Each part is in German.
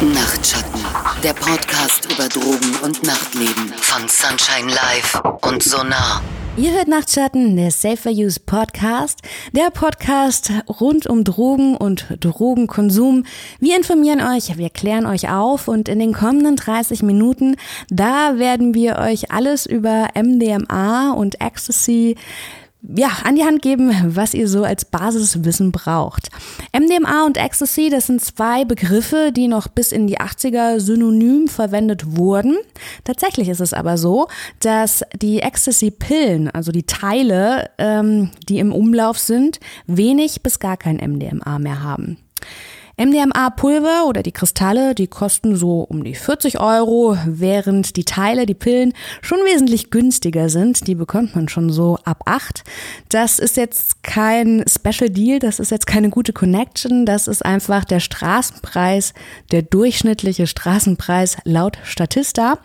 Nachtschatten, der Podcast über Drogen und Nachtleben von Sunshine Live und Sonar. Ihr hört Nachtschatten, der Safer Use Podcast, der Podcast rund um Drogen und Drogenkonsum. Wir informieren euch, wir klären euch auf und in den kommenden 30 Minuten, da werden wir euch alles über MDMA und Ecstasy ja, an die Hand geben, was ihr so als Basiswissen braucht. MDMA und Ecstasy, das sind zwei Begriffe, die noch bis in die 80er synonym verwendet wurden. Tatsächlich ist es aber so, dass die Ecstasy-Pillen, also die Teile, ähm, die im Umlauf sind, wenig bis gar kein MDMA mehr haben. MDMA-Pulver oder die Kristalle, die kosten so um die 40 Euro, während die Teile, die Pillen schon wesentlich günstiger sind. Die bekommt man schon so ab 8. Das ist jetzt kein Special Deal, das ist jetzt keine gute Connection, das ist einfach der Straßenpreis, der durchschnittliche Straßenpreis laut Statista.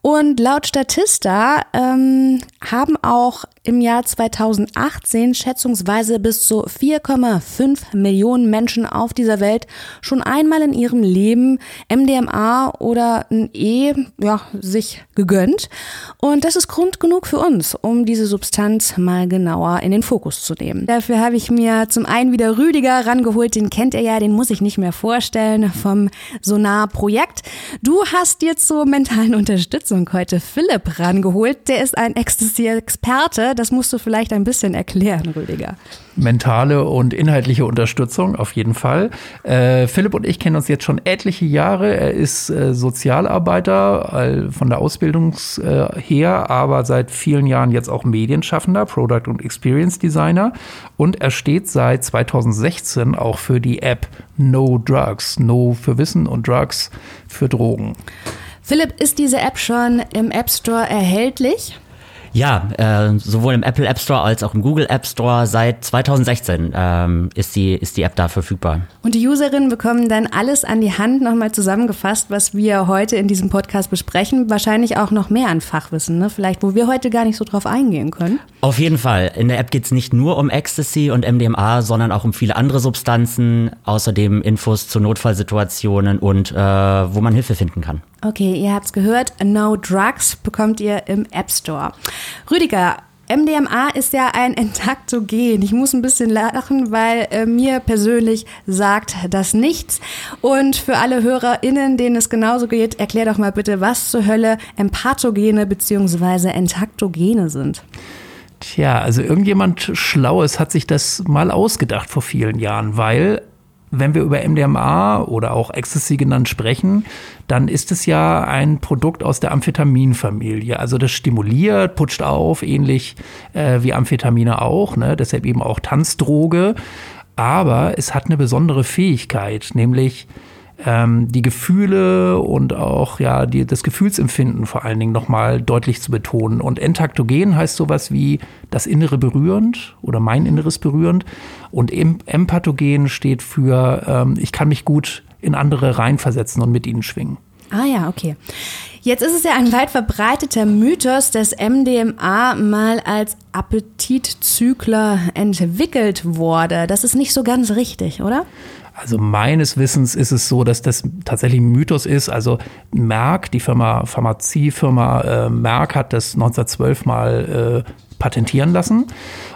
Und laut Statista ähm, haben auch im Jahr 2018 schätzungsweise bis zu 4,5 Millionen Menschen auf dieser Welt schon einmal in ihrem Leben MDMA oder ein E ja, sich gegönnt. Und das ist Grund genug für uns, um diese Substanz mal genauer in den Fokus zu nehmen. Dafür habe ich mir zum einen wieder Rüdiger rangeholt, den kennt ihr ja, den muss ich nicht mehr vorstellen, vom Sonar-Projekt. Du hast dir zur mentalen Unterstützung heute Philipp rangeholt, der ist ein Ecstasy-Experte das musst du vielleicht ein bisschen erklären, Rüdiger. Mentale und inhaltliche Unterstützung auf jeden Fall. Äh, Philipp und ich kennen uns jetzt schon etliche Jahre. Er ist äh, Sozialarbeiter äh, von der Ausbildung äh, her, aber seit vielen Jahren jetzt auch Medienschaffender, Product und Experience Designer. Und er steht seit 2016 auch für die App No Drugs. No für Wissen und Drugs für Drogen. Philipp, ist diese App schon im App Store erhältlich? Ja, äh, sowohl im Apple App Store als auch im Google App Store seit 2016 ähm, ist, die, ist die App da verfügbar. Und die Userinnen bekommen dann alles an die Hand nochmal zusammengefasst, was wir heute in diesem Podcast besprechen. Wahrscheinlich auch noch mehr an Fachwissen, ne? vielleicht wo wir heute gar nicht so drauf eingehen können. Auf jeden Fall. In der App geht es nicht nur um Ecstasy und MDMA, sondern auch um viele andere Substanzen. Außerdem Infos zu Notfallsituationen und äh, wo man Hilfe finden kann. Okay, ihr habt's gehört. No Drugs bekommt ihr im App Store. Rüdiger, MDMA ist ja ein Entaktogen. Ich muss ein bisschen lachen, weil äh, mir persönlich sagt das nichts. Und für alle HörerInnen, denen es genauso geht, erklär doch mal bitte, was zur Hölle Empathogene bzw. Entaktogene sind. Tja, also irgendjemand Schlaues hat sich das mal ausgedacht vor vielen Jahren, weil wenn wir über MDMA oder auch Ecstasy genannt sprechen, dann ist es ja ein Produkt aus der Amphetaminfamilie. Also das stimuliert, putscht auf, ähnlich äh, wie Amphetamine auch, ne? deshalb eben auch Tanzdroge. Aber es hat eine besondere Fähigkeit, nämlich ähm, die Gefühle und auch ja die, das Gefühlsempfinden vor allen Dingen nochmal deutlich zu betonen. Und entaktogen heißt sowas wie das Innere berührend oder mein Inneres berührend. Und empathogen steht für ähm, ich kann mich gut in andere reinversetzen und mit ihnen schwingen. Ah ja, okay. Jetzt ist es ja ein weit verbreiteter Mythos, dass MDMA mal als Appetitzykler entwickelt wurde. Das ist nicht so ganz richtig, oder? Also meines Wissens ist es so, dass das tatsächlich ein Mythos ist. Also Merck, die Firma, Pharmaziefirma äh, Merck hat das 1912 mal äh, patentieren lassen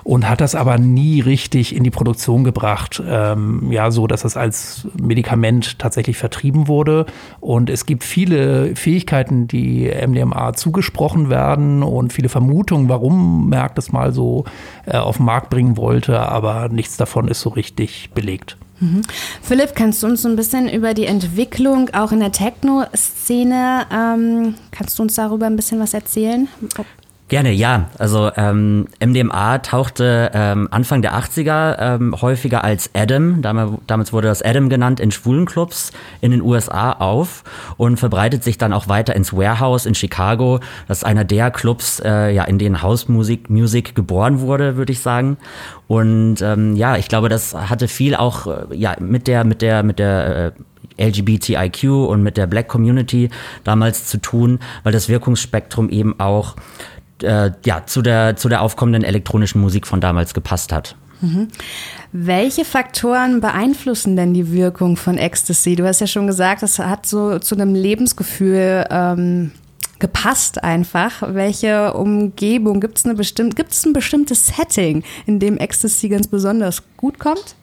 und hat das aber nie richtig in die Produktion gebracht. Ähm, ja, so dass es als Medikament tatsächlich vertrieben wurde. Und es gibt viele Fähigkeiten, die MDMA zugesprochen werden und viele Vermutungen, warum Merck das mal so äh, auf den Markt bringen wollte, aber nichts davon ist so richtig belegt. Mhm. Philipp, kannst du uns so ein bisschen über die Entwicklung auch in der Techno-Szene, ähm, kannst du uns darüber ein bisschen was erzählen? Gerne, ja. Also ähm, MDMA tauchte ähm, Anfang der 80er ähm, häufiger als Adam, damals wurde das Adam genannt, in Schwulenclubs in den USA auf und verbreitet sich dann auch weiter ins Warehouse in Chicago. Das ist einer der Clubs, äh, ja, in denen Hausmusik Music geboren wurde, würde ich sagen. Und ähm, ja, ich glaube, das hatte viel auch äh, ja mit der mit der mit der äh, LGBTIQ und mit der Black Community damals zu tun, weil das Wirkungsspektrum eben auch äh, ja, zu der, zu der aufkommenden elektronischen Musik von damals gepasst hat. Mhm. Welche Faktoren beeinflussen denn die Wirkung von Ecstasy? Du hast ja schon gesagt, das hat so zu einem Lebensgefühl ähm, gepasst einfach. Welche Umgebung gibt es eine bestimmt, gibt es ein bestimmtes Setting, in dem Ecstasy ganz besonders gut kommt?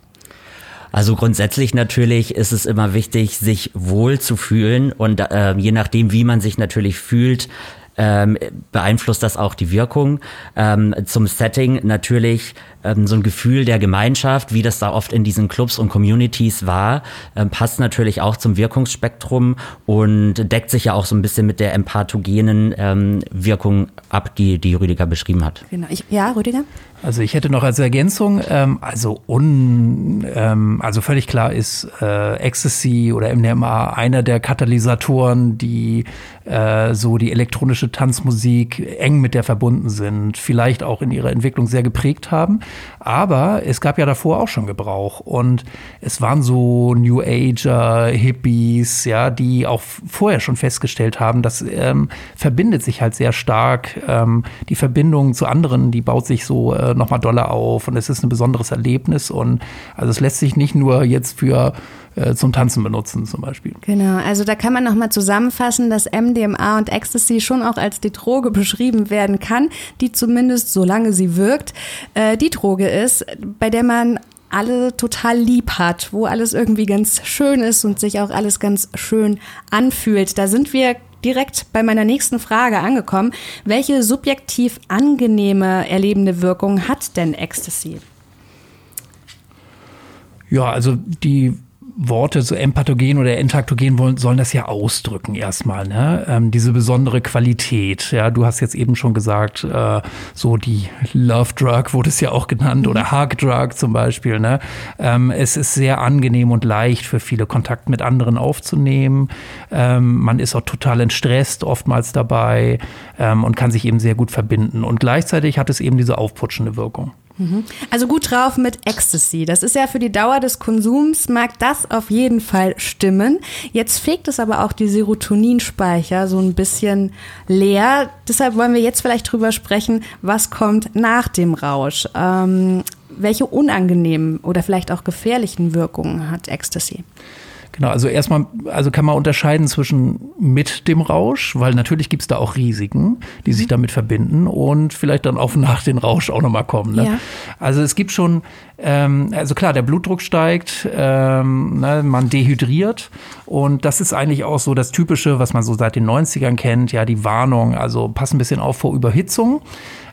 Also grundsätzlich natürlich ist es immer wichtig, sich wohl zu fühlen und äh, je nachdem, wie man sich natürlich fühlt, ähm, beeinflusst das auch die Wirkung. Ähm, zum Setting natürlich ähm, so ein Gefühl der Gemeinschaft, wie das da oft in diesen Clubs und Communities war, ähm, passt natürlich auch zum Wirkungsspektrum und deckt sich ja auch so ein bisschen mit der empathogenen ähm, Wirkung ab, die, die Rüdiger beschrieben hat. Genau. Ich, ja, Rüdiger? Also ich hätte noch als Ergänzung, ähm, also un, ähm, also völlig klar ist äh, Ecstasy oder MDMA einer der Katalysatoren, die äh, so die elektronische Tanzmusik eng mit der verbunden sind, vielleicht auch in ihrer Entwicklung sehr geprägt haben. Aber es gab ja davor auch schon Gebrauch und es waren so New Ager, Hippies, ja, die auch vorher schon festgestellt haben, das ähm, verbindet sich halt sehr stark. Ähm, die Verbindung zu anderen, die baut sich so äh, nochmal doller auf und es ist ein besonderes Erlebnis und also es lässt sich nicht nur jetzt für äh, zum Tanzen benutzen zum Beispiel. Genau, also da kann man nochmal zusammenfassen, dass MDMA und Ecstasy schon auch als die Droge beschrieben werden kann, die zumindest, solange sie wirkt, äh, die Droge ist, bei der man alle total lieb hat, wo alles irgendwie ganz schön ist und sich auch alles ganz schön anfühlt. Da sind wir direkt bei meiner nächsten Frage angekommen. Welche subjektiv angenehme erlebende Wirkung hat denn Ecstasy? Ja, also die Worte, so empathogen oder entaktogen wollen, sollen das ja ausdrücken erstmal, ne? Ähm, diese besondere Qualität. Ja, du hast jetzt eben schon gesagt, äh, so die Love Drug wurde es ja auch genannt oder Hug Drug zum Beispiel, ne? Ähm, es ist sehr angenehm und leicht für viele Kontakt mit anderen aufzunehmen. Ähm, man ist auch total entstresst oftmals dabei ähm, und kann sich eben sehr gut verbinden. Und gleichzeitig hat es eben diese aufputschende Wirkung. Also gut drauf mit Ecstasy. Das ist ja für die Dauer des Konsums, mag das auf jeden Fall stimmen. Jetzt fegt es aber auch die Serotoninspeicher so ein bisschen leer. Deshalb wollen wir jetzt vielleicht drüber sprechen, was kommt nach dem Rausch. Ähm, welche unangenehmen oder vielleicht auch gefährlichen Wirkungen hat Ecstasy? Genau, also erstmal, also kann man unterscheiden zwischen mit dem Rausch, weil natürlich gibt es da auch Risiken, die sich mhm. damit verbinden und vielleicht dann auch nach dem Rausch auch nochmal kommen. Ne? Ja. Also es gibt schon, ähm, also klar, der Blutdruck steigt, ähm, ne, man dehydriert und das ist eigentlich auch so das Typische, was man so seit den 90ern kennt, ja, die Warnung, also pass ein bisschen auf vor Überhitzung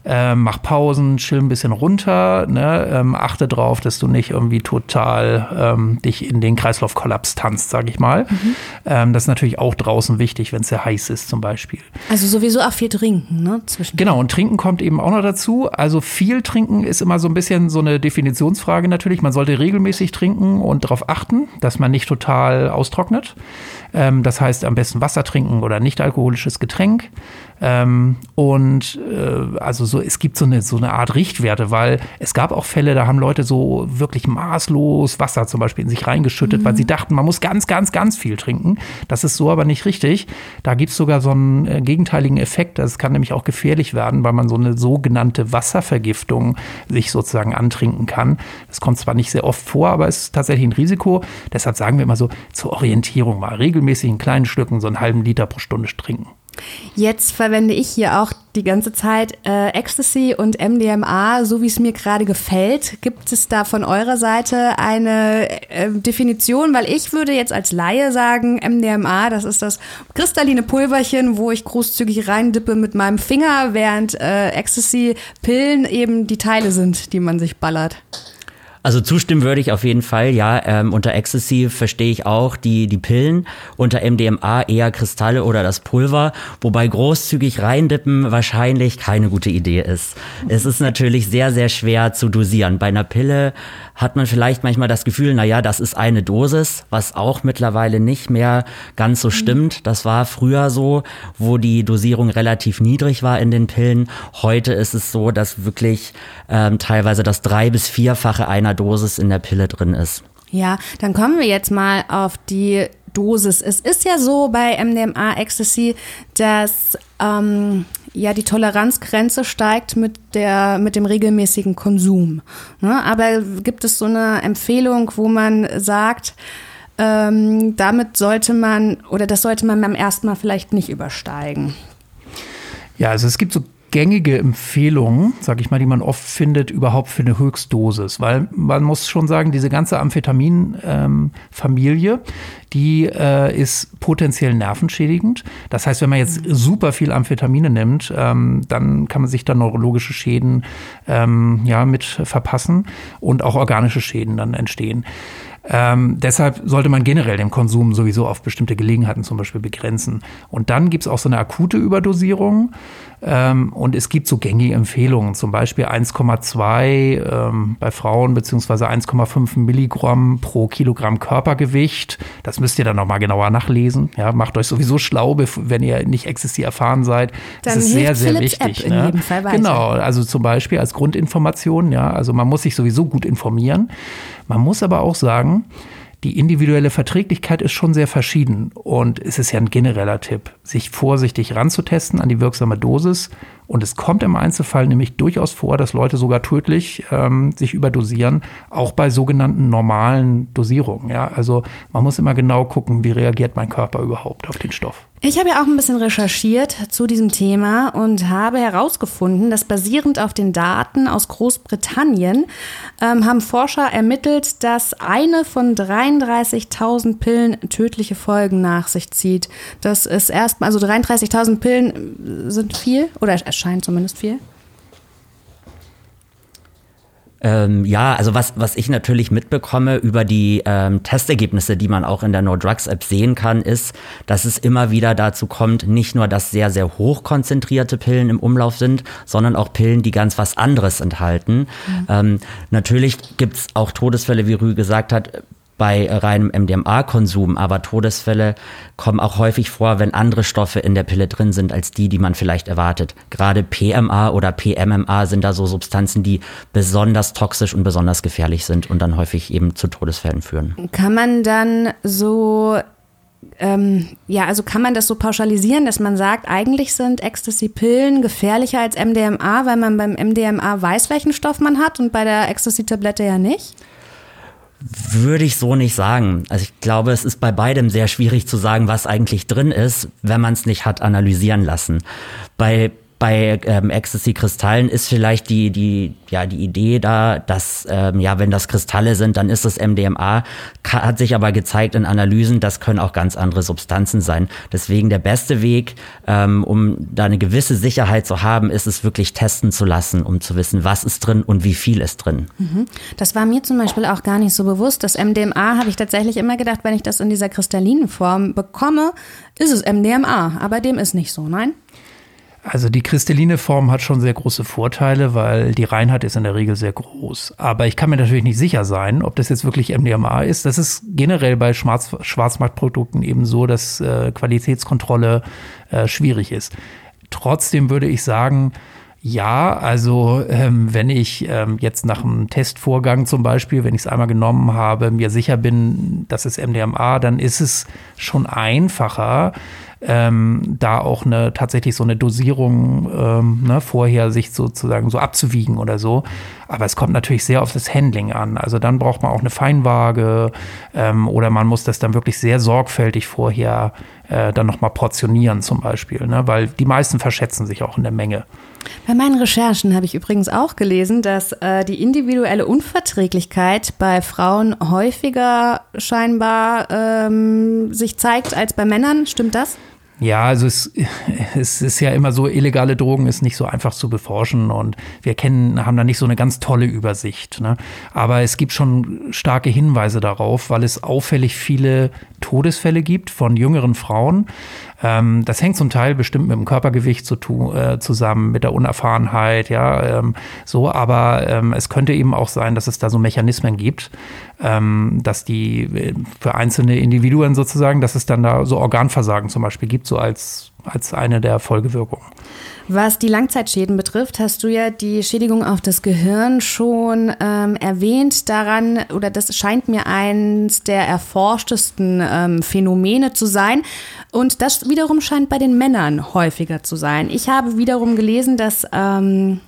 äh, mach Pausen, chill ein bisschen runter, ne? ähm, achte drauf, dass du nicht irgendwie total ähm, dich in den Kreislaufkollaps tanzt, sag ich mal. Mhm. Ähm, das ist natürlich auch draußen wichtig, wenn es sehr heiß ist zum Beispiel. Also sowieso auch viel trinken, ne? Zwischen genau, und trinken kommt eben auch noch dazu. Also viel trinken ist immer so ein bisschen so eine Definitionsfrage natürlich. Man sollte regelmäßig trinken und darauf achten, dass man nicht total austrocknet. Ähm, das heißt, am besten Wasser trinken oder nicht alkoholisches Getränk. Ähm, und äh, also so, es gibt so eine, so eine Art Richtwerte, weil es gab auch Fälle, da haben Leute so wirklich maßlos Wasser zum Beispiel in sich reingeschüttet, mhm. weil sie dachten, man muss ganz, ganz, ganz viel trinken. Das ist so aber nicht richtig. Da gibt es sogar so einen äh, gegenteiligen Effekt. Das kann nämlich auch gefährlich werden, weil man so eine sogenannte Wasservergiftung sich sozusagen antrinken kann. Das kommt zwar nicht sehr oft vor, aber es ist tatsächlich ein Risiko. Deshalb sagen wir immer so zur Orientierung mal regelmäßig in kleinen Stücken so einen halben Liter pro Stunde trinken. Jetzt verwende ich hier auch die ganze Zeit äh, Ecstasy und MDMA, so wie es mir gerade gefällt. Gibt es da von eurer Seite eine äh, Definition? Weil ich würde jetzt als Laie sagen, MDMA, das ist das kristalline Pulverchen, wo ich großzügig reindippe mit meinem Finger, während äh, Ecstasy-Pillen eben die Teile sind, die man sich ballert. Also zustimmen würde ich auf jeden Fall, ja. Ähm, unter Ecstasy verstehe ich auch die, die Pillen, unter MDMA eher Kristalle oder das Pulver, wobei großzügig reindippen wahrscheinlich keine gute Idee ist. Es ist natürlich sehr, sehr schwer zu dosieren. Bei einer Pille hat man vielleicht manchmal das Gefühl, na ja, das ist eine Dosis, was auch mittlerweile nicht mehr ganz so stimmt. Das war früher so, wo die Dosierung relativ niedrig war in den Pillen. Heute ist es so, dass wirklich ähm, teilweise das drei- bis vierfache einer Dosis in der Pille drin ist. Ja, dann kommen wir jetzt mal auf die Dosis. Es ist ja so bei MDMA Ecstasy, dass ähm, ja die Toleranzgrenze steigt mit der mit dem regelmäßigen Konsum. Ne? Aber gibt es so eine Empfehlung, wo man sagt, ähm, damit sollte man oder das sollte man beim ersten Mal vielleicht nicht übersteigen? Ja, also es gibt so gängige Empfehlung, sag ich mal, die man oft findet, überhaupt für eine Höchstdosis. Weil man muss schon sagen, diese ganze Amphetamin-Familie, ähm, die äh, ist potenziell nervenschädigend. Das heißt, wenn man jetzt super viel Amphetamine nimmt, ähm, dann kann man sich da neurologische Schäden ähm, ja, mit verpassen und auch organische Schäden dann entstehen. Ähm, deshalb sollte man generell den Konsum sowieso auf bestimmte Gelegenheiten zum Beispiel begrenzen. Und dann gibt es auch so eine akute Überdosierung. Ähm, und es gibt so gängige Empfehlungen, zum Beispiel 1,2 ähm, bei Frauen beziehungsweise 1,5 Milligramm pro Kilogramm Körpergewicht. Das müsst ihr dann nochmal genauer nachlesen. Ja, macht euch sowieso schlau, wenn ihr nicht Ecstasy erfahren seid. Dann das ist sehr, sehr Philips wichtig. App ne? in jedem Fall weiter. Genau, also zum Beispiel als Grundinformation. Ja, also man muss sich sowieso gut informieren. Man muss aber auch sagen, die individuelle Verträglichkeit ist schon sehr verschieden und es ist ja ein genereller Tipp, sich vorsichtig ranzutesten an die wirksame Dosis. Und es kommt im Einzelfall nämlich durchaus vor, dass Leute sogar tödlich ähm, sich überdosieren, auch bei sogenannten normalen Dosierungen. Ja? Also man muss immer genau gucken, wie reagiert mein Körper überhaupt auf den Stoff. Ich habe ja auch ein bisschen recherchiert zu diesem Thema und habe herausgefunden, dass basierend auf den Daten aus Großbritannien ähm, haben Forscher ermittelt, dass eine von 33.000 Pillen tödliche Folgen nach sich zieht. Das ist erstmal, also 33.000 Pillen sind viel oder erscheint zumindest viel. Ähm, ja, also was, was ich natürlich mitbekomme über die ähm, Testergebnisse, die man auch in der No Drugs App sehen kann, ist, dass es immer wieder dazu kommt, nicht nur, dass sehr, sehr hoch konzentrierte Pillen im Umlauf sind, sondern auch Pillen, die ganz was anderes enthalten. Mhm. Ähm, natürlich gibt's auch Todesfälle, wie Rü gesagt hat, bei reinem MDMA-Konsum, aber Todesfälle kommen auch häufig vor, wenn andere Stoffe in der Pille drin sind als die, die man vielleicht erwartet. Gerade PMA oder PMMA sind da so Substanzen, die besonders toxisch und besonders gefährlich sind und dann häufig eben zu Todesfällen führen. Kann man dann so ähm, ja, also kann man das so pauschalisieren, dass man sagt, eigentlich sind Ecstasy-Pillen gefährlicher als MDMA, weil man beim MDMA weiß, welchen Stoff man hat und bei der Ecstasy-Tablette ja nicht? Würde ich so nicht sagen. Also ich glaube, es ist bei beidem sehr schwierig zu sagen, was eigentlich drin ist, wenn man es nicht hat analysieren lassen. Bei bei ähm, Ecstasy-Kristallen ist vielleicht die, die, ja, die Idee da, dass, ähm, ja, wenn das Kristalle sind, dann ist es MDMA. Hat sich aber gezeigt in Analysen, das können auch ganz andere Substanzen sein. Deswegen der beste Weg, ähm, um da eine gewisse Sicherheit zu haben, ist es wirklich testen zu lassen, um zu wissen, was ist drin und wie viel ist drin. Mhm. Das war mir zum Beispiel auch gar nicht so bewusst. Das MDMA habe ich tatsächlich immer gedacht, wenn ich das in dieser kristallinen Form bekomme, ist es MDMA. Aber dem ist nicht so, nein? Also die kristalline Form hat schon sehr große Vorteile, weil die Reinheit ist in der Regel sehr groß. Aber ich kann mir natürlich nicht sicher sein, ob das jetzt wirklich MDMA ist. Das ist generell bei Schwarz Schwarzmarktprodukten eben so, dass äh, Qualitätskontrolle äh, schwierig ist. Trotzdem würde ich sagen, ja, also ähm, wenn ich ähm, jetzt nach einem Testvorgang zum Beispiel, wenn ich es einmal genommen habe, mir sicher bin, das ist MDMA, dann ist es schon einfacher, ähm, da auch eine tatsächlich so eine Dosierung ähm, ne, vorher sich sozusagen so abzuwiegen oder so. Aber es kommt natürlich sehr auf das Handling an. Also dann braucht man auch eine Feinwaage ähm, oder man muss das dann wirklich sehr sorgfältig vorher äh, dann nochmal portionieren zum Beispiel, ne? weil die meisten verschätzen sich auch in der Menge. Bei meinen Recherchen habe ich übrigens auch gelesen, dass äh, die individuelle Unverträglichkeit bei Frauen häufiger scheinbar ähm, sich zeigt als bei Männern. Stimmt das? Ja, also es, es ist ja immer so, illegale Drogen ist nicht so einfach zu beforschen und wir kennen, haben da nicht so eine ganz tolle Übersicht. Ne? Aber es gibt schon starke Hinweise darauf, weil es auffällig viele Todesfälle gibt von jüngeren Frauen. Ähm, das hängt zum Teil bestimmt mit dem Körpergewicht zu äh, zusammen, mit der Unerfahrenheit, ja, ähm, so, aber ähm, es könnte eben auch sein, dass es da so Mechanismen gibt, ähm, dass die äh, für einzelne Individuen sozusagen, dass es dann da so Organversagen zum Beispiel gibt so als, als eine der Folgewirkungen. Was die Langzeitschäden betrifft, hast du ja die Schädigung auf das Gehirn schon ähm, erwähnt. Daran, oder das scheint mir eins der erforschtesten ähm, Phänomene zu sein. Und das wiederum scheint bei den Männern häufiger zu sein. Ich habe wiederum gelesen, dass ähm,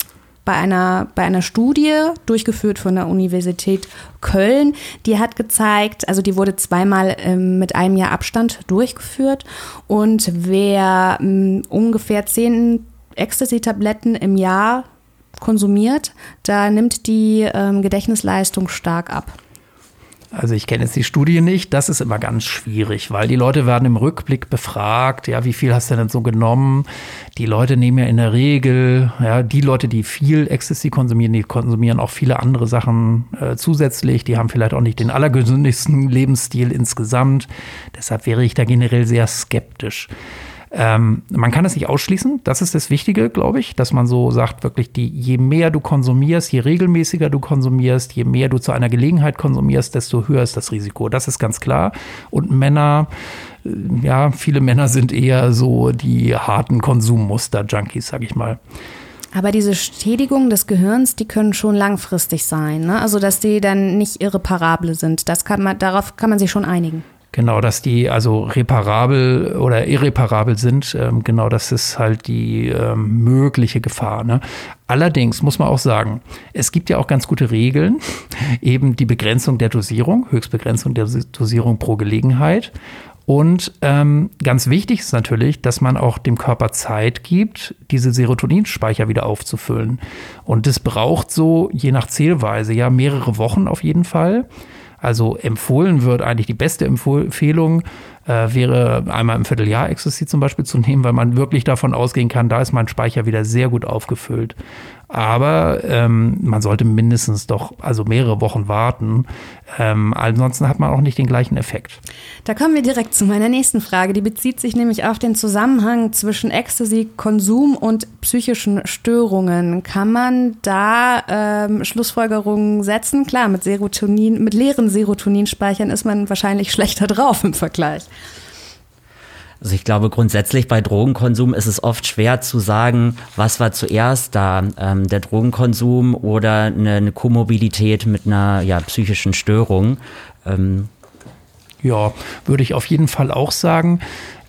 bei einer, bei einer Studie, durchgeführt von der Universität Köln, die hat gezeigt, also die wurde zweimal ähm, mit einem Jahr Abstand durchgeführt und wer ähm, ungefähr zehn Ecstasy-Tabletten im Jahr konsumiert, da nimmt die ähm, Gedächtnisleistung stark ab. Also ich kenne jetzt die Studie nicht, das ist immer ganz schwierig, weil die Leute werden im Rückblick befragt, ja, wie viel hast du denn so genommen? Die Leute nehmen ja in der Regel, ja, die Leute, die viel Ecstasy konsumieren, die konsumieren auch viele andere Sachen äh, zusätzlich, die haben vielleicht auch nicht den allergesündigsten Lebensstil insgesamt. Deshalb wäre ich da generell sehr skeptisch. Ähm, man kann es nicht ausschließen. Das ist das Wichtige, glaube ich, dass man so sagt, wirklich, die, je mehr du konsumierst, je regelmäßiger du konsumierst, je mehr du zu einer Gelegenheit konsumierst, desto höher ist das Risiko. Das ist ganz klar. Und Männer, äh, ja, viele Männer sind eher so die harten Konsummuster-Junkies, sag ich mal. Aber diese Schädigungen des Gehirns, die können schon langfristig sein. Ne? Also, dass die dann nicht irreparable sind. Das kann man, darauf kann man sich schon einigen. Genau, dass die also reparabel oder irreparabel sind. Ähm, genau, das ist halt die ähm, mögliche Gefahr. Ne? Allerdings muss man auch sagen, es gibt ja auch ganz gute Regeln, eben die Begrenzung der Dosierung, Höchstbegrenzung der Dosierung pro Gelegenheit. Und ähm, ganz wichtig ist natürlich, dass man auch dem Körper Zeit gibt, diese Serotoninspeicher wieder aufzufüllen. Und das braucht so, je nach Zählweise, ja mehrere Wochen auf jeden Fall. Also empfohlen wird eigentlich die beste Empfehlung äh, wäre einmal im Vierteljahr Ecstasy zum Beispiel zu nehmen, weil man wirklich davon ausgehen kann, da ist mein Speicher wieder sehr gut aufgefüllt. Aber ähm, man sollte mindestens doch also mehrere Wochen warten. Ähm, ansonsten hat man auch nicht den gleichen Effekt. Da kommen wir direkt zu meiner nächsten Frage. Die bezieht sich nämlich auf den Zusammenhang zwischen Ecstasy-Konsum und psychischen Störungen. Kann man da ähm, Schlussfolgerungen setzen? Klar, mit Serotonin, mit leeren Serotoninspeichern ist man wahrscheinlich schlechter drauf im Vergleich. Also ich glaube, grundsätzlich bei Drogenkonsum ist es oft schwer zu sagen, was war zuerst da, ähm, der Drogenkonsum oder eine, eine Komorbidität mit einer ja, psychischen Störung. Ähm. Ja, würde ich auf jeden Fall auch sagen.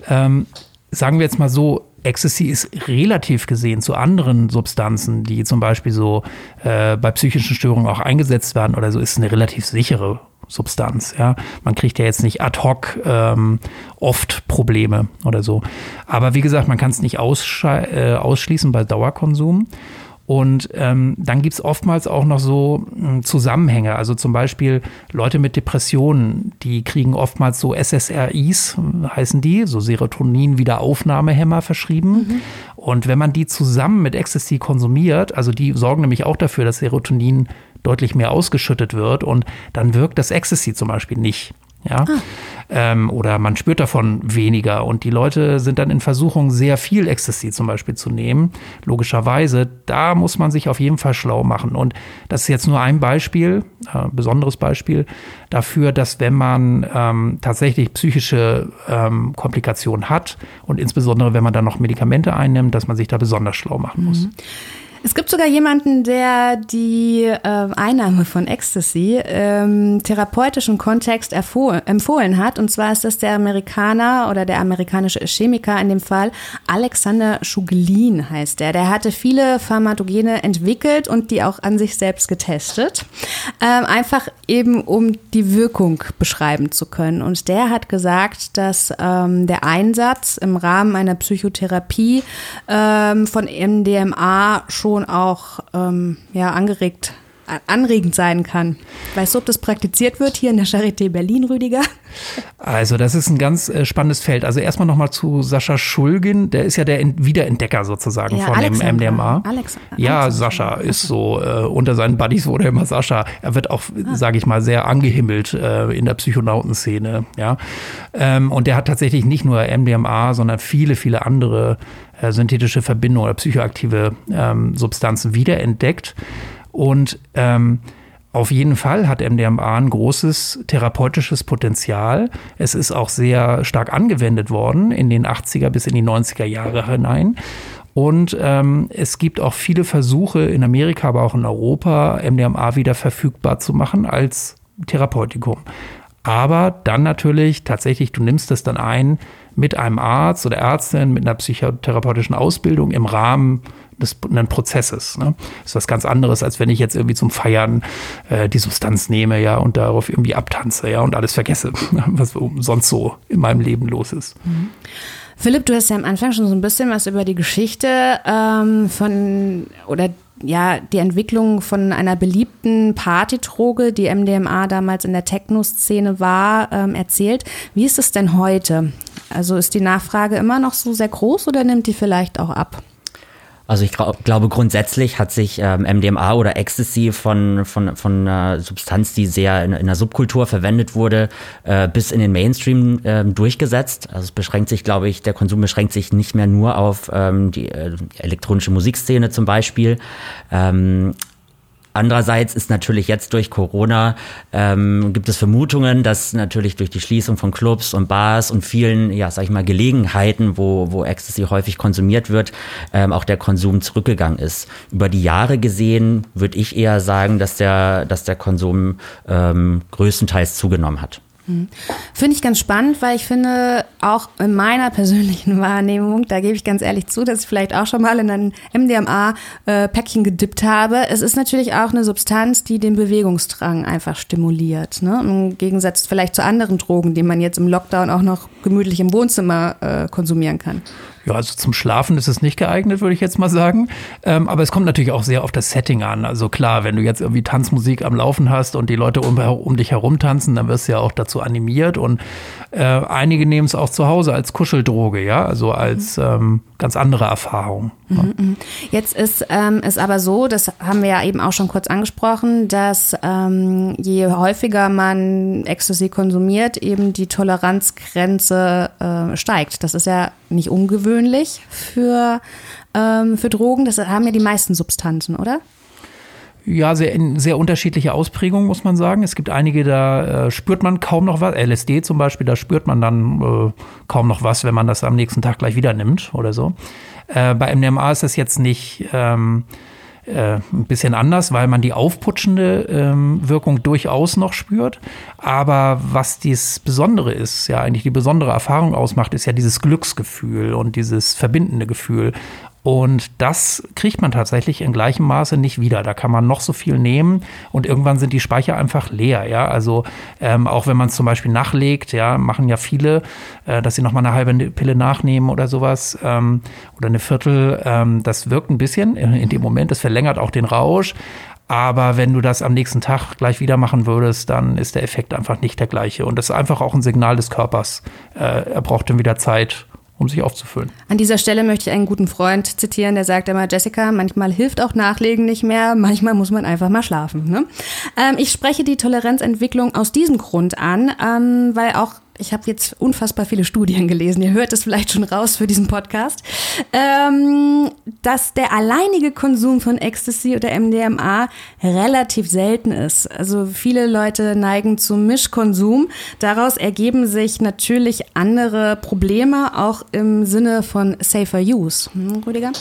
Ähm, sagen wir jetzt mal so, Ecstasy ist relativ gesehen zu anderen Substanzen, die zum Beispiel so äh, bei psychischen Störungen auch eingesetzt werden oder so, ist eine relativ sichere Substanz. Ja, man kriegt ja jetzt nicht ad hoc ähm, oft Probleme oder so. Aber wie gesagt, man kann es nicht äh, ausschließen bei Dauerkonsum. Und ähm, dann gibt es oftmals auch noch so äh, Zusammenhänge. Also zum Beispiel Leute mit Depressionen, die kriegen oftmals so SSRIs, heißen die, so Serotonin-Wiederaufnahmehämmer verschrieben. Mhm. Und wenn man die zusammen mit Ecstasy konsumiert, also die sorgen nämlich auch dafür, dass Serotonin deutlich mehr ausgeschüttet wird und dann wirkt das Ecstasy zum Beispiel nicht. Ja? Ah. Ähm, oder man spürt davon weniger und die Leute sind dann in Versuchung, sehr viel Ecstasy zum Beispiel zu nehmen. Logischerweise, da muss man sich auf jeden Fall schlau machen. Und das ist jetzt nur ein Beispiel, äh, besonderes Beispiel dafür, dass wenn man ähm, tatsächlich psychische ähm, Komplikationen hat und insbesondere wenn man dann noch Medikamente einnimmt, dass man sich da besonders schlau machen muss. Mhm. Es gibt sogar jemanden, der die äh, Einnahme von Ecstasy im therapeutischen Kontext empfohlen hat. Und zwar ist das der Amerikaner oder der amerikanische Chemiker in dem Fall, Alexander Schuglin heißt der. Der hatte viele Pharmakogene entwickelt und die auch an sich selbst getestet. Ähm, einfach eben, um die Wirkung beschreiben zu können. Und der hat gesagt, dass ähm, der Einsatz im Rahmen einer Psychotherapie ähm, von MDMA schon schon auch ähm, ja, angeregt, anregend sein kann. Weißt du, ob das praktiziert wird hier in der Charité Berlin, Rüdiger? Also das ist ein ganz äh, spannendes Feld. Also erstmal nochmal zu Sascha Schulgin, der ist ja der Wiederentdecker sozusagen ja, von Alexander. dem MDMA. Alex ja, Alexander. Sascha ist so, äh, unter seinen Buddies wurde immer Sascha. Er wird auch, ah. sage ich mal, sehr angehimmelt äh, in der Psychonautenszene. Ja? Ähm, und der hat tatsächlich nicht nur MDMA, sondern viele, viele andere äh, synthetische Verbindungen oder psychoaktive ähm, Substanzen wiederentdeckt. Und ähm, Auf jeden Fall hat MDMA ein großes therapeutisches Potenzial. Es ist auch sehr stark angewendet worden in den 80er bis in die 90er Jahre hinein. Und ähm, es gibt auch viele Versuche in Amerika, aber auch in Europa, MDMA wieder verfügbar zu machen als Therapeutikum. Aber dann natürlich tatsächlich, du nimmst es dann ein mit einem Arzt oder Ärztin mit einer psychotherapeutischen Ausbildung im Rahmen des einen Prozesses. Ne? Das ist was ganz anderes, als wenn ich jetzt irgendwie zum Feiern äh, die Substanz nehme, ja, und darauf irgendwie abtanze, ja, und alles vergesse, was sonst so in meinem Leben los ist. Mhm. Philipp, du hast ja am Anfang schon so ein bisschen was über die Geschichte ähm, von oder ja, die Entwicklung von einer beliebten Partydroge, die MDMA damals in der Techno-Szene war, ähm, erzählt. Wie ist es denn heute? Also ist die Nachfrage immer noch so sehr groß oder nimmt die vielleicht auch ab? Also ich glaube grundsätzlich hat sich ähm, MDMA oder Ecstasy von, von, von einer Substanz, die sehr in, in der Subkultur verwendet wurde, äh, bis in den Mainstream äh, durchgesetzt. Also es beschränkt sich, glaube ich, der Konsum beschränkt sich nicht mehr nur auf ähm, die äh, elektronische Musikszene zum Beispiel. Ähm, Andererseits ist natürlich jetzt durch Corona ähm, gibt es Vermutungen, dass natürlich durch die Schließung von Clubs und Bars und vielen, ja, sag ich mal, Gelegenheiten, wo, wo Ecstasy häufig konsumiert wird, ähm, auch der Konsum zurückgegangen ist. Über die Jahre gesehen würde ich eher sagen, dass der, dass der Konsum ähm, größtenteils zugenommen hat. Mhm. Finde ich ganz spannend, weil ich finde, auch in meiner persönlichen Wahrnehmung, da gebe ich ganz ehrlich zu, dass ich vielleicht auch schon mal in ein MDMA-Päckchen äh, gedippt habe. Es ist natürlich auch eine Substanz, die den Bewegungsdrang einfach stimuliert. Ne? Im Gegensatz vielleicht zu anderen Drogen, die man jetzt im Lockdown auch noch gemütlich im Wohnzimmer äh, konsumieren kann. Ja, also zum Schlafen ist es nicht geeignet, würde ich jetzt mal sagen. Ähm, aber es kommt natürlich auch sehr auf das Setting an. Also klar, wenn du jetzt irgendwie Tanzmusik am Laufen hast und die Leute um, um dich herum tanzen, dann wirst du ja auch dazu animiert. Und äh, einige nehmen es auch zu Hause als Kuscheldroge, ja, also als ähm, ganz andere Erfahrung. Mhm, mhm. Jetzt ist ähm, es aber so, das haben wir ja eben auch schon kurz angesprochen, dass ähm, je häufiger man Ecstasy konsumiert, eben die Toleranzgrenze äh, steigt. Das ist ja nicht ungewöhnlich für, ähm, für Drogen. Das haben ja die meisten Substanzen, oder? Ja, sehr, sehr unterschiedliche Ausprägungen, muss man sagen. Es gibt einige, da äh, spürt man kaum noch was. LSD zum Beispiel, da spürt man dann äh, kaum noch was, wenn man das am nächsten Tag gleich wieder nimmt oder so. Äh, bei MDMA ist das jetzt nicht ähm, äh, ein bisschen anders, weil man die aufputschende ähm, Wirkung durchaus noch spürt. Aber was dies Besondere ist, ja eigentlich die besondere Erfahrung ausmacht, ist ja dieses Glücksgefühl und dieses verbindende Gefühl. Und das kriegt man tatsächlich in gleichem Maße nicht wieder. Da kann man noch so viel nehmen und irgendwann sind die Speicher einfach leer. Ja, also ähm, auch wenn man es zum Beispiel nachlegt, ja, machen ja viele, äh, dass sie noch mal eine halbe Pille nachnehmen oder sowas ähm, oder eine Viertel. Ähm, das wirkt ein bisschen in dem Moment. Das verlängert auch den Rausch. Aber wenn du das am nächsten Tag gleich wieder machen würdest, dann ist der Effekt einfach nicht der gleiche. Und das ist einfach auch ein Signal des Körpers. Äh, er braucht dann wieder Zeit, um sich aufzufüllen. An dieser Stelle möchte ich einen guten Freund zitieren, der sagt immer, Jessica, manchmal hilft auch Nachlegen nicht mehr, manchmal muss man einfach mal schlafen. Ne? Ähm, ich spreche die Toleranzentwicklung aus diesem Grund an, ähm, weil auch ich habe jetzt unfassbar viele Studien gelesen, ihr hört es vielleicht schon raus für diesen Podcast, ähm, dass der alleinige Konsum von Ecstasy oder MDMA relativ selten ist. Also viele Leute neigen zum Mischkonsum. Daraus ergeben sich natürlich andere Probleme, auch im Sinne von safer use. Hm, Rüdiger?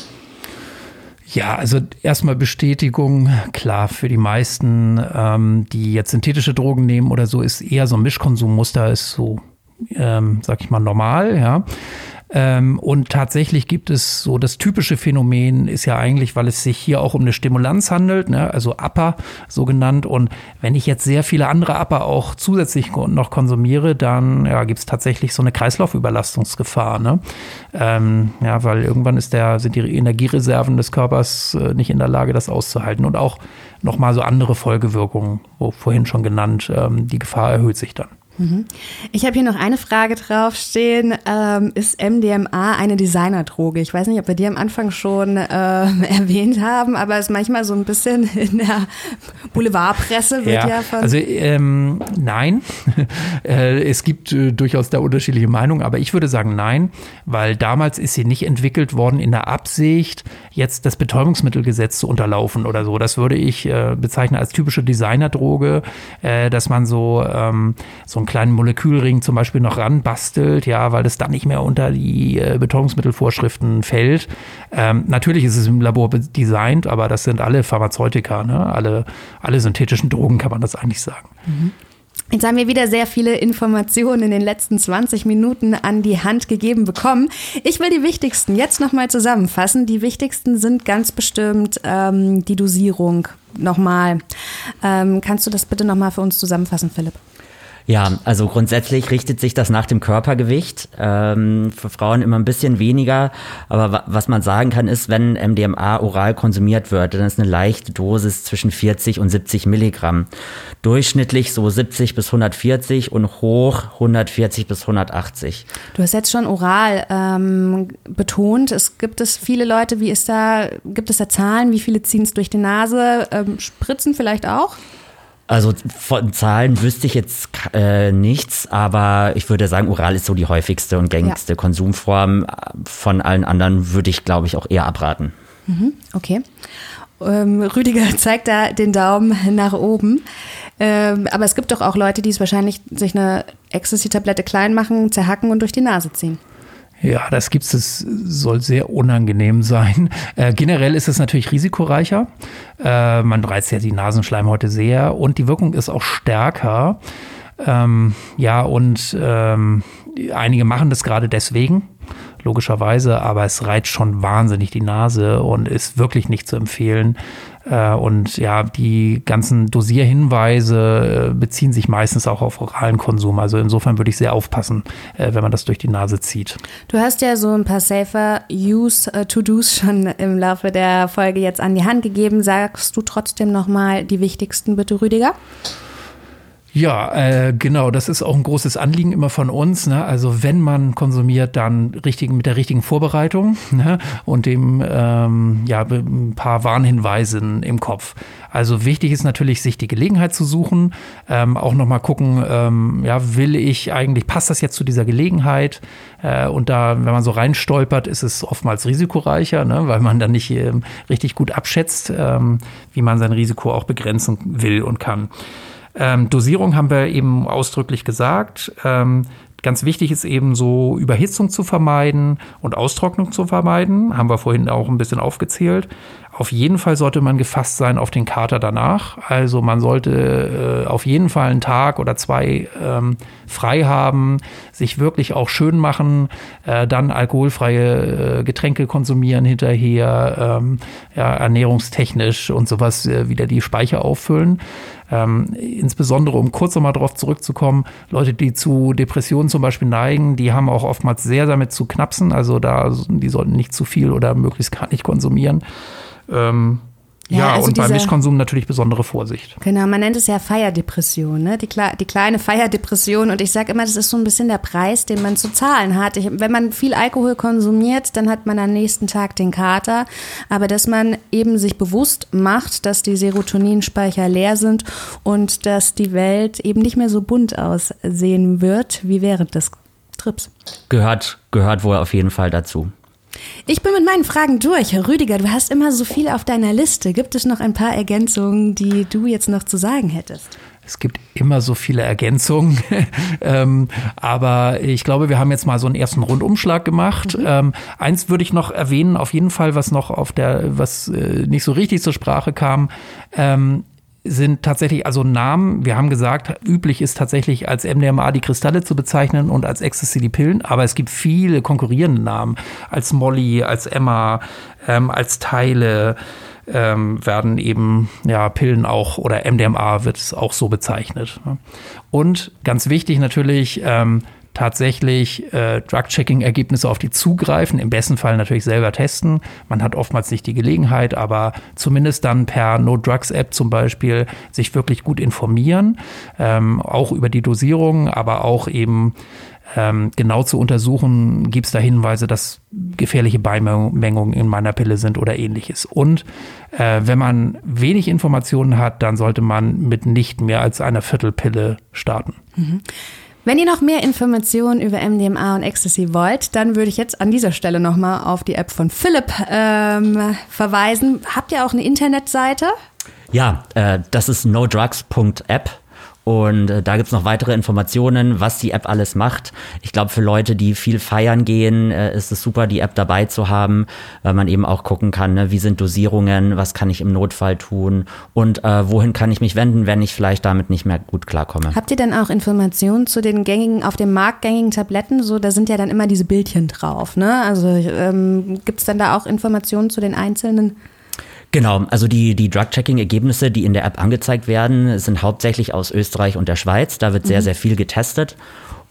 Ja, also erstmal Bestätigung, klar, für die meisten, ähm, die jetzt synthetische Drogen nehmen oder so, ist eher so ein Mischkonsummuster, ist so, ähm, sag ich mal, normal, ja. Ähm, und tatsächlich gibt es so das typische Phänomen ist ja eigentlich, weil es sich hier auch um eine Stimulanz handelt, ne? also Upper so genannt. Und wenn ich jetzt sehr viele andere Upper auch zusätzlich noch konsumiere, dann ja, gibt es tatsächlich so eine Kreislaufüberlastungsgefahr. Ne? Ähm, ja, weil irgendwann ist der, sind die Energiereserven des Körpers äh, nicht in der Lage, das auszuhalten. Und auch nochmal so andere Folgewirkungen, wo vorhin schon genannt, ähm, die Gefahr erhöht sich dann. Ich habe hier noch eine Frage draufstehen. Ähm, ist MDMA eine Designerdroge? Ich weiß nicht, ob wir die am Anfang schon ähm, erwähnt haben, aber es ist manchmal so ein bisschen in der Boulevardpresse wird ja, ja von. Also ähm, nein. Äh, es gibt äh, durchaus da unterschiedliche Meinungen, aber ich würde sagen nein, weil damals ist sie nicht entwickelt worden in der Absicht, jetzt das Betäubungsmittelgesetz zu unterlaufen oder so. Das würde ich äh, bezeichnen als typische Designerdroge, äh, dass man so, ähm, so einen kleinen Molekülring zum Beispiel noch ranbastelt, ja, weil das dann nicht mehr unter die äh, Betäubungsmittelvorschriften fällt. Ähm, natürlich ist es im Labor designt, aber das sind alle Pharmazeutika, ne? alle, alle synthetischen Drogen kann man das eigentlich sagen. Mhm. Jetzt haben wir wieder sehr viele Informationen in den letzten 20 Minuten an die Hand gegeben bekommen. Ich will die wichtigsten jetzt nochmal zusammenfassen. Die wichtigsten sind ganz bestimmt ähm, die Dosierung. Nochmal. Ähm, kannst du das bitte nochmal für uns zusammenfassen, Philipp? Ja, also grundsätzlich richtet sich das nach dem Körpergewicht. Ähm, für Frauen immer ein bisschen weniger. Aber was man sagen kann, ist, wenn MDMA oral konsumiert wird, dann ist eine leichte Dosis zwischen 40 und 70 Milligramm. Durchschnittlich so 70 bis 140 und hoch 140 bis 180. Du hast jetzt schon oral ähm, betont. Es gibt es viele Leute, wie ist da, gibt es da Zahlen? Wie viele ziehen es durch die Nase? Ähm, spritzen vielleicht auch? Also von Zahlen wüsste ich jetzt äh, nichts, aber ich würde sagen, oral ist so die häufigste und gängigste ja. Konsumform. Von allen anderen würde ich, glaube ich, auch eher abraten. Mhm, okay. Ähm, Rüdiger zeigt da den Daumen nach oben. Ähm, aber es gibt doch auch Leute, die es wahrscheinlich sich eine Ecstasy-Tablette klein machen, zerhacken und durch die Nase ziehen. Ja, das gibt es, das soll sehr unangenehm sein. Äh, generell ist es natürlich risikoreicher. Äh, man reizt ja die Nasenschleimhäute sehr und die Wirkung ist auch stärker. Ähm, ja, und ähm, einige machen das gerade deswegen, logischerweise, aber es reizt schon wahnsinnig die Nase und ist wirklich nicht zu empfehlen. Äh, und ja, die ganzen Dosierhinweise äh, beziehen sich meistens auch auf oralen Konsum. Also insofern würde ich sehr aufpassen, äh, wenn man das durch die Nase zieht. Du hast ja so ein paar safer Use-To-Dos schon im Laufe der Folge jetzt an die Hand gegeben. Sagst du trotzdem nochmal die wichtigsten bitte, Rüdiger? Ja, äh, genau. Das ist auch ein großes Anliegen immer von uns. Ne? Also wenn man konsumiert, dann richtig mit der richtigen Vorbereitung ne? und dem ähm, ja ein paar Warnhinweisen im Kopf. Also wichtig ist natürlich, sich die Gelegenheit zu suchen, ähm, auch noch mal gucken, ähm, ja, will ich eigentlich, passt das jetzt zu dieser Gelegenheit? Äh, und da, wenn man so reinstolpert, ist es oftmals risikoreicher, ne? weil man dann nicht ähm, richtig gut abschätzt, ähm, wie man sein Risiko auch begrenzen will und kann. Ähm, Dosierung haben wir eben ausdrücklich gesagt. Ähm, ganz wichtig ist eben so Überhitzung zu vermeiden und Austrocknung zu vermeiden. Haben wir vorhin auch ein bisschen aufgezählt. Auf jeden Fall sollte man gefasst sein auf den Kater danach. Also man sollte äh, auf jeden Fall einen Tag oder zwei ähm, frei haben, sich wirklich auch schön machen, äh, dann alkoholfreie äh, Getränke konsumieren hinterher, ähm, ja, ernährungstechnisch und sowas äh, wieder die Speicher auffüllen. Ähm, insbesondere, um kurz nochmal darauf zurückzukommen, Leute, die zu Depressionen zum Beispiel neigen, die haben auch oftmals sehr damit zu knapsen. Also da, die sollten nicht zu viel oder möglichst gar nicht konsumieren. Ähm, ja, ja also und beim Mischkonsum natürlich besondere Vorsicht. Genau, man nennt es ja Feierdepression, ne? die, die kleine Feierdepression. Und ich sage immer, das ist so ein bisschen der Preis, den man zu zahlen hat. Ich, wenn man viel Alkohol konsumiert, dann hat man am nächsten Tag den Kater. Aber dass man eben sich bewusst macht, dass die Serotoninspeicher leer sind und dass die Welt eben nicht mehr so bunt aussehen wird wie während des Trips. Gehört, gehört wohl auf jeden Fall dazu. Ich bin mit meinen Fragen durch. Herr Rüdiger, du hast immer so viel auf deiner Liste. Gibt es noch ein paar Ergänzungen, die du jetzt noch zu sagen hättest? Es gibt immer so viele Ergänzungen, ähm, aber ich glaube, wir haben jetzt mal so einen ersten Rundumschlag gemacht. Mhm. Ähm, eins würde ich noch erwähnen, auf jeden Fall, was noch auf der, was äh, nicht so richtig zur Sprache kam. Ähm, sind tatsächlich also Namen. Wir haben gesagt, üblich ist tatsächlich als MDMA die Kristalle zu bezeichnen und als Ecstasy die Pillen. Aber es gibt viele konkurrierende Namen als Molly, als Emma, ähm, als Teile ähm, werden eben ja Pillen auch oder MDMA wird es auch so bezeichnet. Und ganz wichtig natürlich ähm, tatsächlich äh, Drug-Checking-Ergebnisse auf die zugreifen, im besten Fall natürlich selber testen. Man hat oftmals nicht die Gelegenheit, aber zumindest dann per No-Drugs-App zum Beispiel sich wirklich gut informieren, ähm, auch über die Dosierung, aber auch eben ähm, genau zu untersuchen, gibt es da Hinweise, dass gefährliche Beimengungen in meiner Pille sind oder ähnliches. Und äh, wenn man wenig Informationen hat, dann sollte man mit nicht mehr als einer Viertelpille starten. Mhm. Wenn ihr noch mehr Informationen über MDMA und Ecstasy wollt, dann würde ich jetzt an dieser Stelle nochmal auf die App von Philipp ähm, verweisen. Habt ihr auch eine Internetseite? Ja, äh, das ist nodrugs.app. Und äh, da gibt's noch weitere Informationen, was die App alles macht. Ich glaube, für Leute, die viel feiern gehen, äh, ist es super, die App dabei zu haben, weil man eben auch gucken kann, ne, wie sind Dosierungen, was kann ich im Notfall tun und äh, wohin kann ich mich wenden, wenn ich vielleicht damit nicht mehr gut klarkomme. Habt ihr denn auch Informationen zu den gängigen, auf dem Markt gängigen Tabletten? So, da sind ja dann immer diese Bildchen drauf, ne? Also ähm, gibt's dann da auch Informationen zu den einzelnen? Genau, also die, die Drug-Checking-Ergebnisse, die in der App angezeigt werden, sind hauptsächlich aus Österreich und der Schweiz. Da wird sehr, mhm. sehr viel getestet.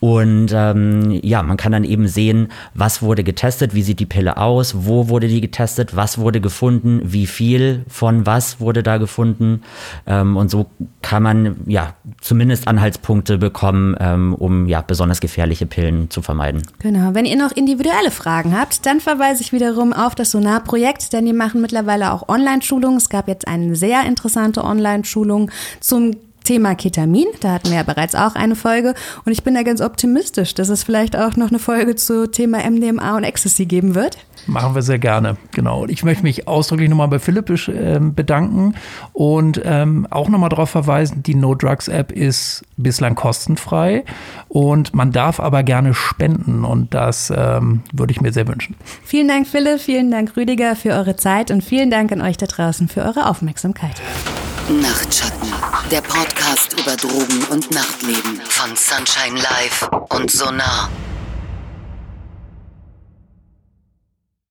Und ähm, ja, man kann dann eben sehen, was wurde getestet, wie sieht die Pille aus, wo wurde die getestet, was wurde gefunden, wie viel von was wurde da gefunden. Ähm, und so kann man ja zumindest Anhaltspunkte bekommen, ähm, um ja besonders gefährliche Pillen zu vermeiden. Genau. Wenn ihr noch individuelle Fragen habt, dann verweise ich wiederum auf das Sonar-Projekt, denn die machen mittlerweile auch Online-Schulungen. Es gab jetzt eine sehr interessante Online-Schulung zum Thema Ketamin, da hatten wir ja bereits auch eine Folge und ich bin da ganz optimistisch, dass es vielleicht auch noch eine Folge zu Thema MDMA und Ecstasy geben wird. Machen wir sehr gerne, genau. Und ich möchte mich ausdrücklich nochmal bei Philipp ähm, bedanken und ähm, auch nochmal darauf verweisen, die No Drugs App ist bislang kostenfrei und man darf aber gerne spenden und das ähm, würde ich mir sehr wünschen. Vielen Dank Philipp, vielen Dank Rüdiger für eure Zeit und vielen Dank an euch da draußen für eure Aufmerksamkeit. Nachtschatten, der Podcast über Drogen und Nachtleben von Sunshine Live und Sonar.